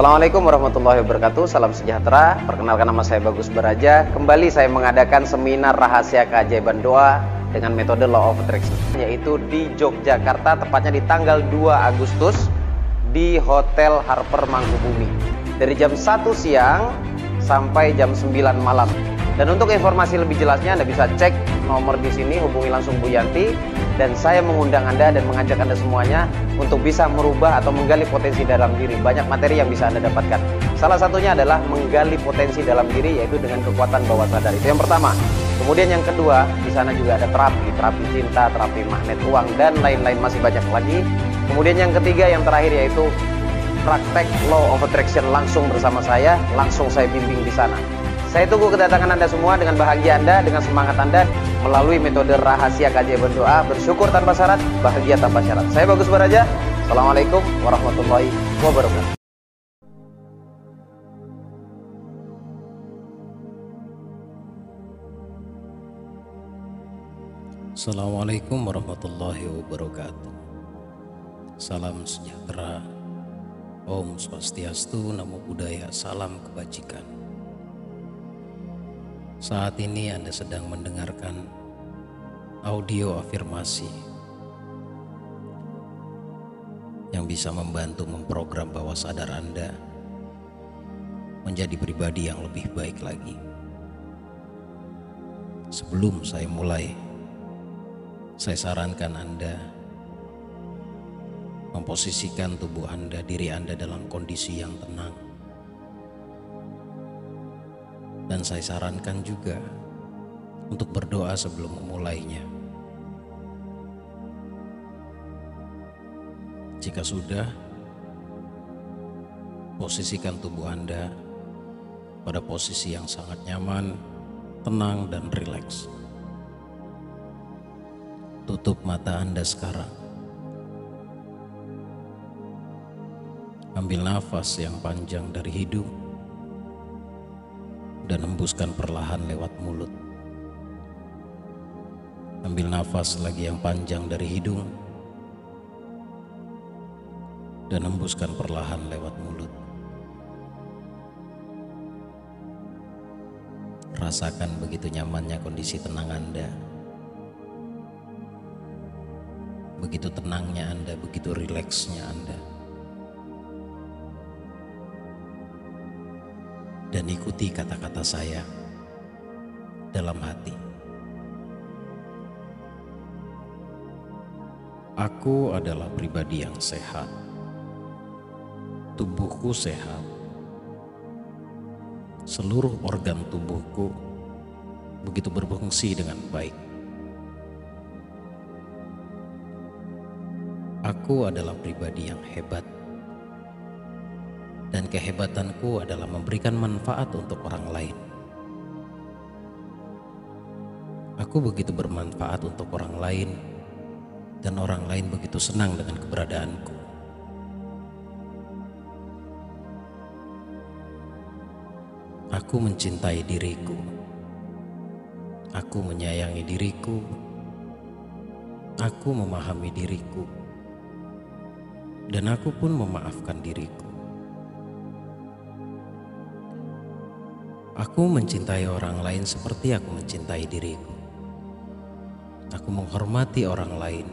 Assalamualaikum warahmatullahi wabarakatuh. Salam sejahtera. Perkenalkan nama saya Bagus Beraja. Kembali saya mengadakan seminar rahasia keajaiban doa Dengan metode Law of Attraction Yaitu di Yogyakarta Tepatnya di tanggal 2 Agustus Di Hotel Harper Mangkubumi. Dari jam 1 siang Sampai jam 9 malam. Dan untuk informasi lebih jelasnya Anda bisa cek nomor di sini, hubungi langsung Bu Yanti dan saya mengundang Anda dan mengajak Anda semuanya untuk bisa merubah atau menggali potensi dalam diri. Banyak materi yang bisa Anda dapatkan. Salah satunya adalah menggali potensi dalam diri yaitu dengan kekuatan bawah sadar. Itu yang pertama. Kemudian yang kedua, di sana juga ada terapi, terapi cinta, terapi magnet uang dan lain-lain masih banyak lagi. Kemudian yang ketiga, yang terakhir yaitu praktek law of attraction langsung bersama saya, langsung saya bimbing di sana. Saya tunggu kedatangan Anda semua dengan bahagia Anda, dengan semangat Anda melalui metode rahasia kajian berdoa, bersyukur tanpa syarat, bahagia tanpa syarat. Saya Bagus Baraja. Assalamualaikum warahmatullahi wabarakatuh. Assalamualaikum warahmatullahi wabarakatuh. Salam sejahtera. Om Swastiastu, Namo Buddhaya, salam kebajikan. Saat ini Anda sedang mendengarkan audio afirmasi yang bisa membantu memprogram bawah sadar Anda menjadi pribadi yang lebih baik lagi. Sebelum saya mulai, saya sarankan Anda memposisikan tubuh Anda, diri Anda dalam kondisi yang tenang dan saya sarankan juga untuk berdoa sebelum memulainya. Jika sudah, posisikan tubuh Anda pada posisi yang sangat nyaman, tenang, dan rileks. Tutup mata Anda sekarang. Ambil nafas yang panjang dari hidung dan hembuskan perlahan lewat mulut. Ambil nafas lagi yang panjang dari hidung dan hembuskan perlahan lewat mulut. Rasakan begitu nyamannya kondisi tenang Anda. Begitu tenangnya Anda, begitu rileksnya Anda. Dan ikuti kata-kata saya dalam hati. Aku adalah pribadi yang sehat. Tubuhku sehat. Seluruh organ tubuhku begitu berfungsi dengan baik. Aku adalah pribadi yang hebat dan kehebatanku adalah memberikan manfaat untuk orang lain. Aku begitu bermanfaat untuk orang lain, dan orang lain begitu senang dengan keberadaanku. Aku mencintai diriku, aku menyayangi diriku, aku memahami diriku, dan aku pun memaafkan diriku. Aku mencintai orang lain seperti aku mencintai diriku. Aku menghormati orang lain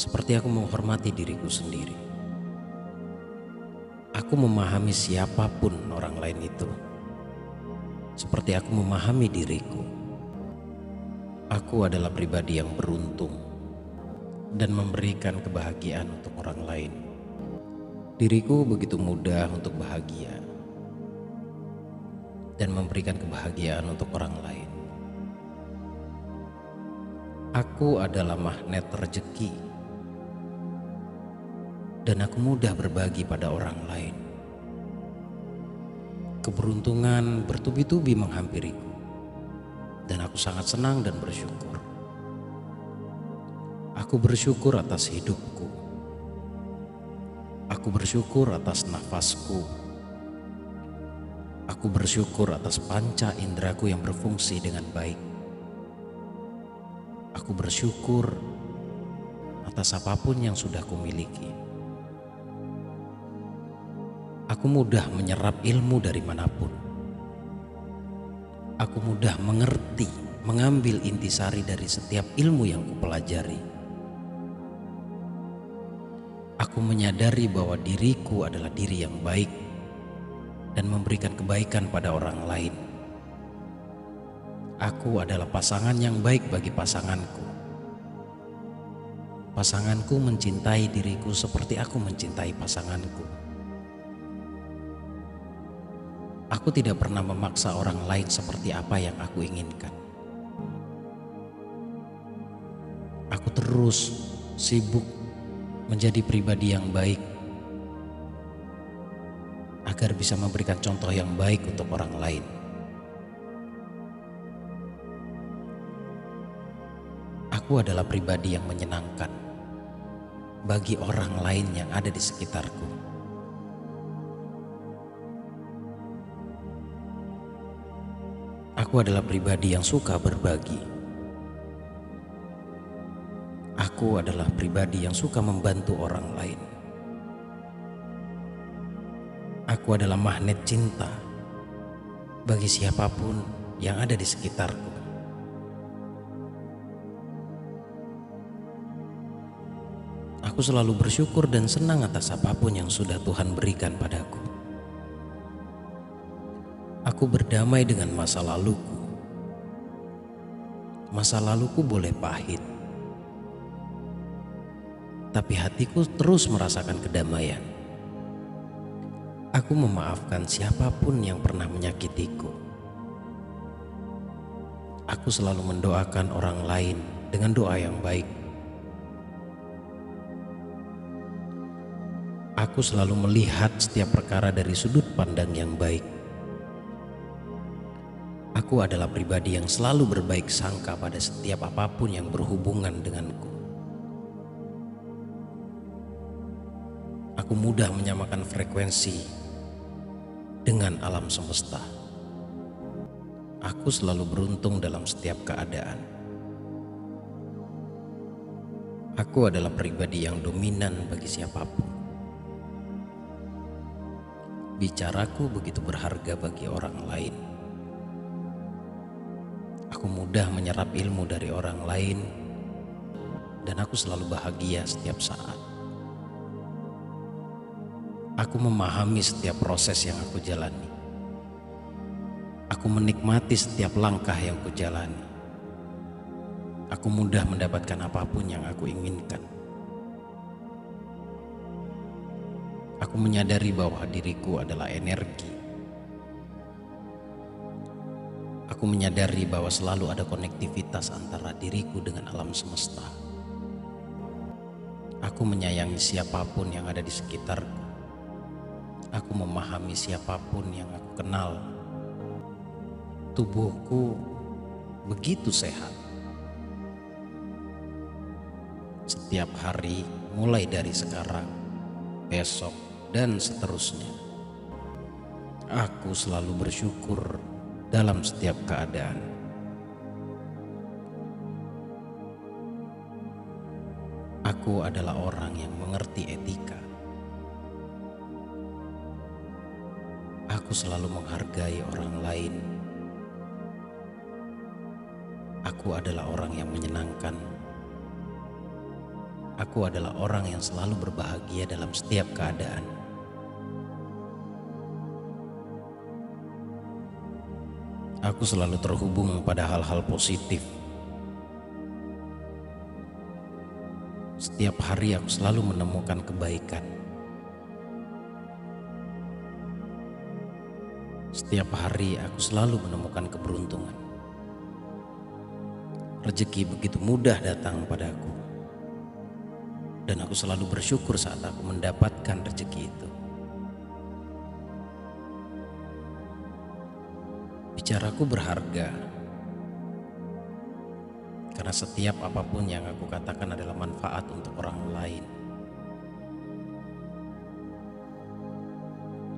seperti aku menghormati diriku sendiri. Aku memahami siapa pun orang lain itu seperti aku memahami diriku. Aku adalah pribadi yang beruntung dan memberikan kebahagiaan untuk orang lain. Diriku begitu mudah untuk bahagia dan memberikan kebahagiaan untuk orang lain. Aku adalah magnet rezeki dan aku mudah berbagi pada orang lain. Keberuntungan bertubi-tubi menghampiriku dan aku sangat senang dan bersyukur. Aku bersyukur atas hidupku. Aku bersyukur atas nafasku Aku bersyukur atas panca indraku yang berfungsi dengan baik. Aku bersyukur atas apa pun yang sudah kumiliki. Aku mudah menyerap ilmu dari mana pun. Aku mudah mengerti, mengambil intisari dari setiap ilmu yang kupelajari. Aku menyadari bahwa diriku adalah diri yang baik dan memberikan kebaikan pada orang lain. Aku adalah pasangan yang baik bagi pasanganku. Pasanganku mencintai diriku seperti aku mencintai pasanganku. Aku tidak pernah memaksa orang lain seperti apa yang aku inginkan. Aku terus sibuk menjadi pribadi yang baik agar bisa memberikan contoh yang baik untuk orang lain. Aku adalah pribadi yang menyenangkan bagi orang lain yang ada di sekitarku. Aku adalah pribadi yang suka berbagi. Aku adalah pribadi yang suka membantu orang lain. Aku adalah magnet cinta bagi siapa pun yang ada di sekitarku. Aku selalu bersyukur dan senang atas apa pun yang sudah Tuhan berikan padaku. Aku berdamai dengan masa laluku. Masa laluku boleh pahit, tapi hatiku terus merasakan kedamaian. Aku memaafkan siapa pun yang pernah menyakitiku. Aku selalu mendoakan orang lain dengan doa yang baik. Aku selalu melihat setiap perkara dari sudut pandang yang baik. Aku adalah pribadi yang selalu berbaik sangka pada setiap apa pun yang berhubungan denganku. Aku mudah menyamakan frekuensi dengan alam semesta. Aku selalu beruntung dalam setiap keadaan. Aku adalah pribadi yang dominan bagi siapa pun. Bicaraku begitu berharga bagi orang lain. Aku mudah menyerap ilmu dari orang lain, dan aku selalu bahagia setiap saat. Aku memahami setiap proses yang aku jalani. Aku menikmati setiap langkah yang aku jalani. Aku mudah mendapatkan apa pun yang aku inginkan. Aku menyadari bahwa diriku adalah energi. Aku menyadari bahwa selalu ada konektivitas antara diriku dengan alam semesta. Aku menyayangi siapa pun yang ada di sekitarku. Aku memahami siapa pun yang aku kenal. Tubuhku begitu sehat. Setiap hari, mulai dari sekarang, besok, dan seterusnya, aku selalu bersyukur dalam setiap keadaan. Aku adalah orang yang mengerti etika. Aku selalu menghargai orang lain. Aku adalah orang yang menyenangkan. Aku adalah orang yang selalu berbahagia dalam setiap keadaan. Aku selalu terhubung pada hal-hal positif. Setiap hari aku selalu menemukan kebaikan. Setiap hari aku selalu menemukan keberuntungan. Rezeki begitu mudah datang padaku. Dan aku selalu bersyukur saat aku mendapatkan rezeki itu. Bicaraku berharga. Karena setiap apa pun yang aku katakan adalah manfaat untuk orang lain.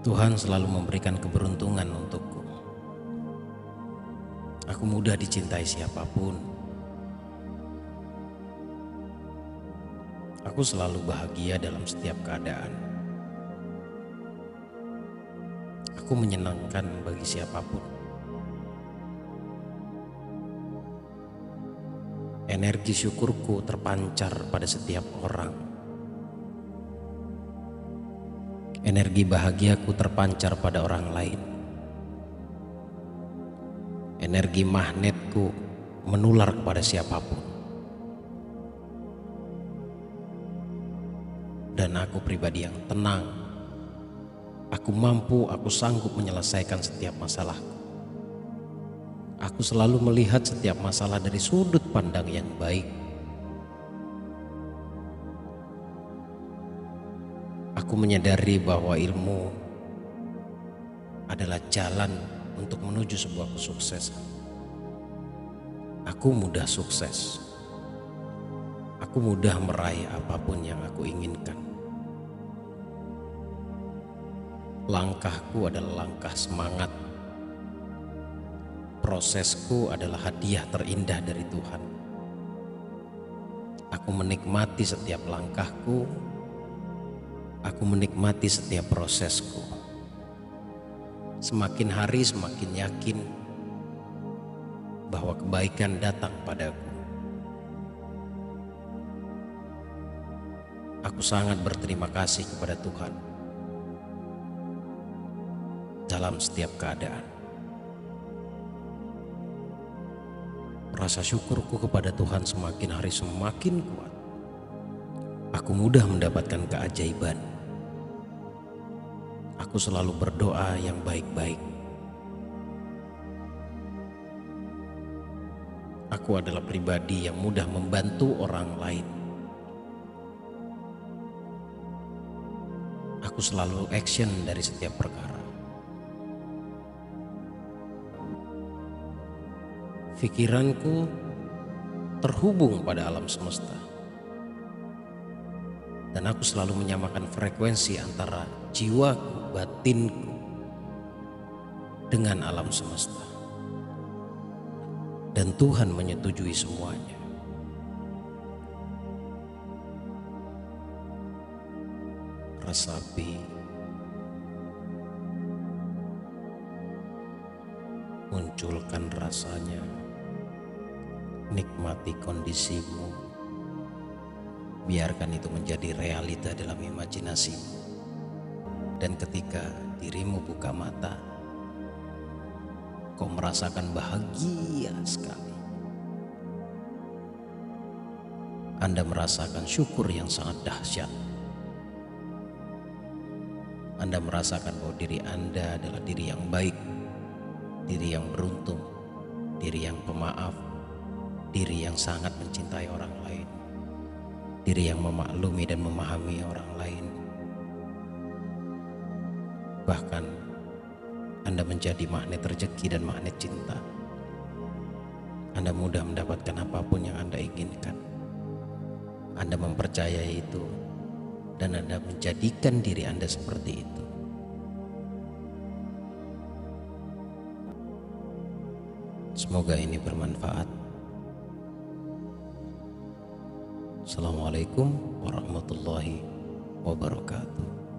Tuhan selalu memberikan keberuntungan untukku. Aku mudah dicintai siapa pun. Aku selalu bahagia dalam setiap keadaan. Aku menyenangkan bagi siapa pun. Energi syukurku terpancar pada setiap orang. Energi bahagiaku terpancar pada orang lain. Energi magnetku menular kepada siapa pun. Dan aku pribadi yang tenang. Aku mampu, aku sanggup menyelesaikan setiap masalahku. Aku selalu melihat setiap masalah dari sudut pandang yang baik. Aku menyadari bahwa ilmu adalah jalan untuk menuju sebuah kesuksesan. Aku mudah sukses. Aku mudah meraih apa pun yang aku inginkan. Langkahku adalah langkah semangat. Prosesku adalah hadiah terindah dari Tuhan. Aku menikmati setiap langkahku. Aku menikmati setiap prosesku. Semakin hari semakin yakin bahwa kebaikan datang padaku. Aku sangat berterima kasih kepada Tuhan dalam setiap keadaan. Rasa syukurku kepada Tuhan semakin hari semakin kuat. Aku mudah mendapatkan keajaiban. Aku selalu berdoa yang baik-baik. Aku adalah pribadi yang mudah membantu orang lain. Aku selalu action dari setiap perkara. Pikiranku terhubung pada alam semesta. Dan aku selalu menyamakan frekuensi antara jiwaku, batinku dengan alam semesta. Dan Tuhan menyetujui semuanya. Resapi munculkan rasanya nikmati kondisimu biarkan itu menjadi realita dalam imajinasimu dan ketika dirimu buka mata kau merasakan bahagia sekali Anda merasakan syukur yang sangat dahsyat Anda merasakan bahwa diri Anda adalah diri yang baik diri yang beruntung diri yang pemaaf diri yang sangat mencintai orang lain, diri yang memaklumi dan memahami orang lain. Bahkan Anda menjadi magnet rezeki dan magnet cinta. Anda mudah mendapatkan apa pun yang Anda inginkan. Anda mempercayai itu dan Anda menjadikan diri Anda seperti itu. Semoga ini bermanfaat. Assalamualaikum warahmatullahi wabarakatuh.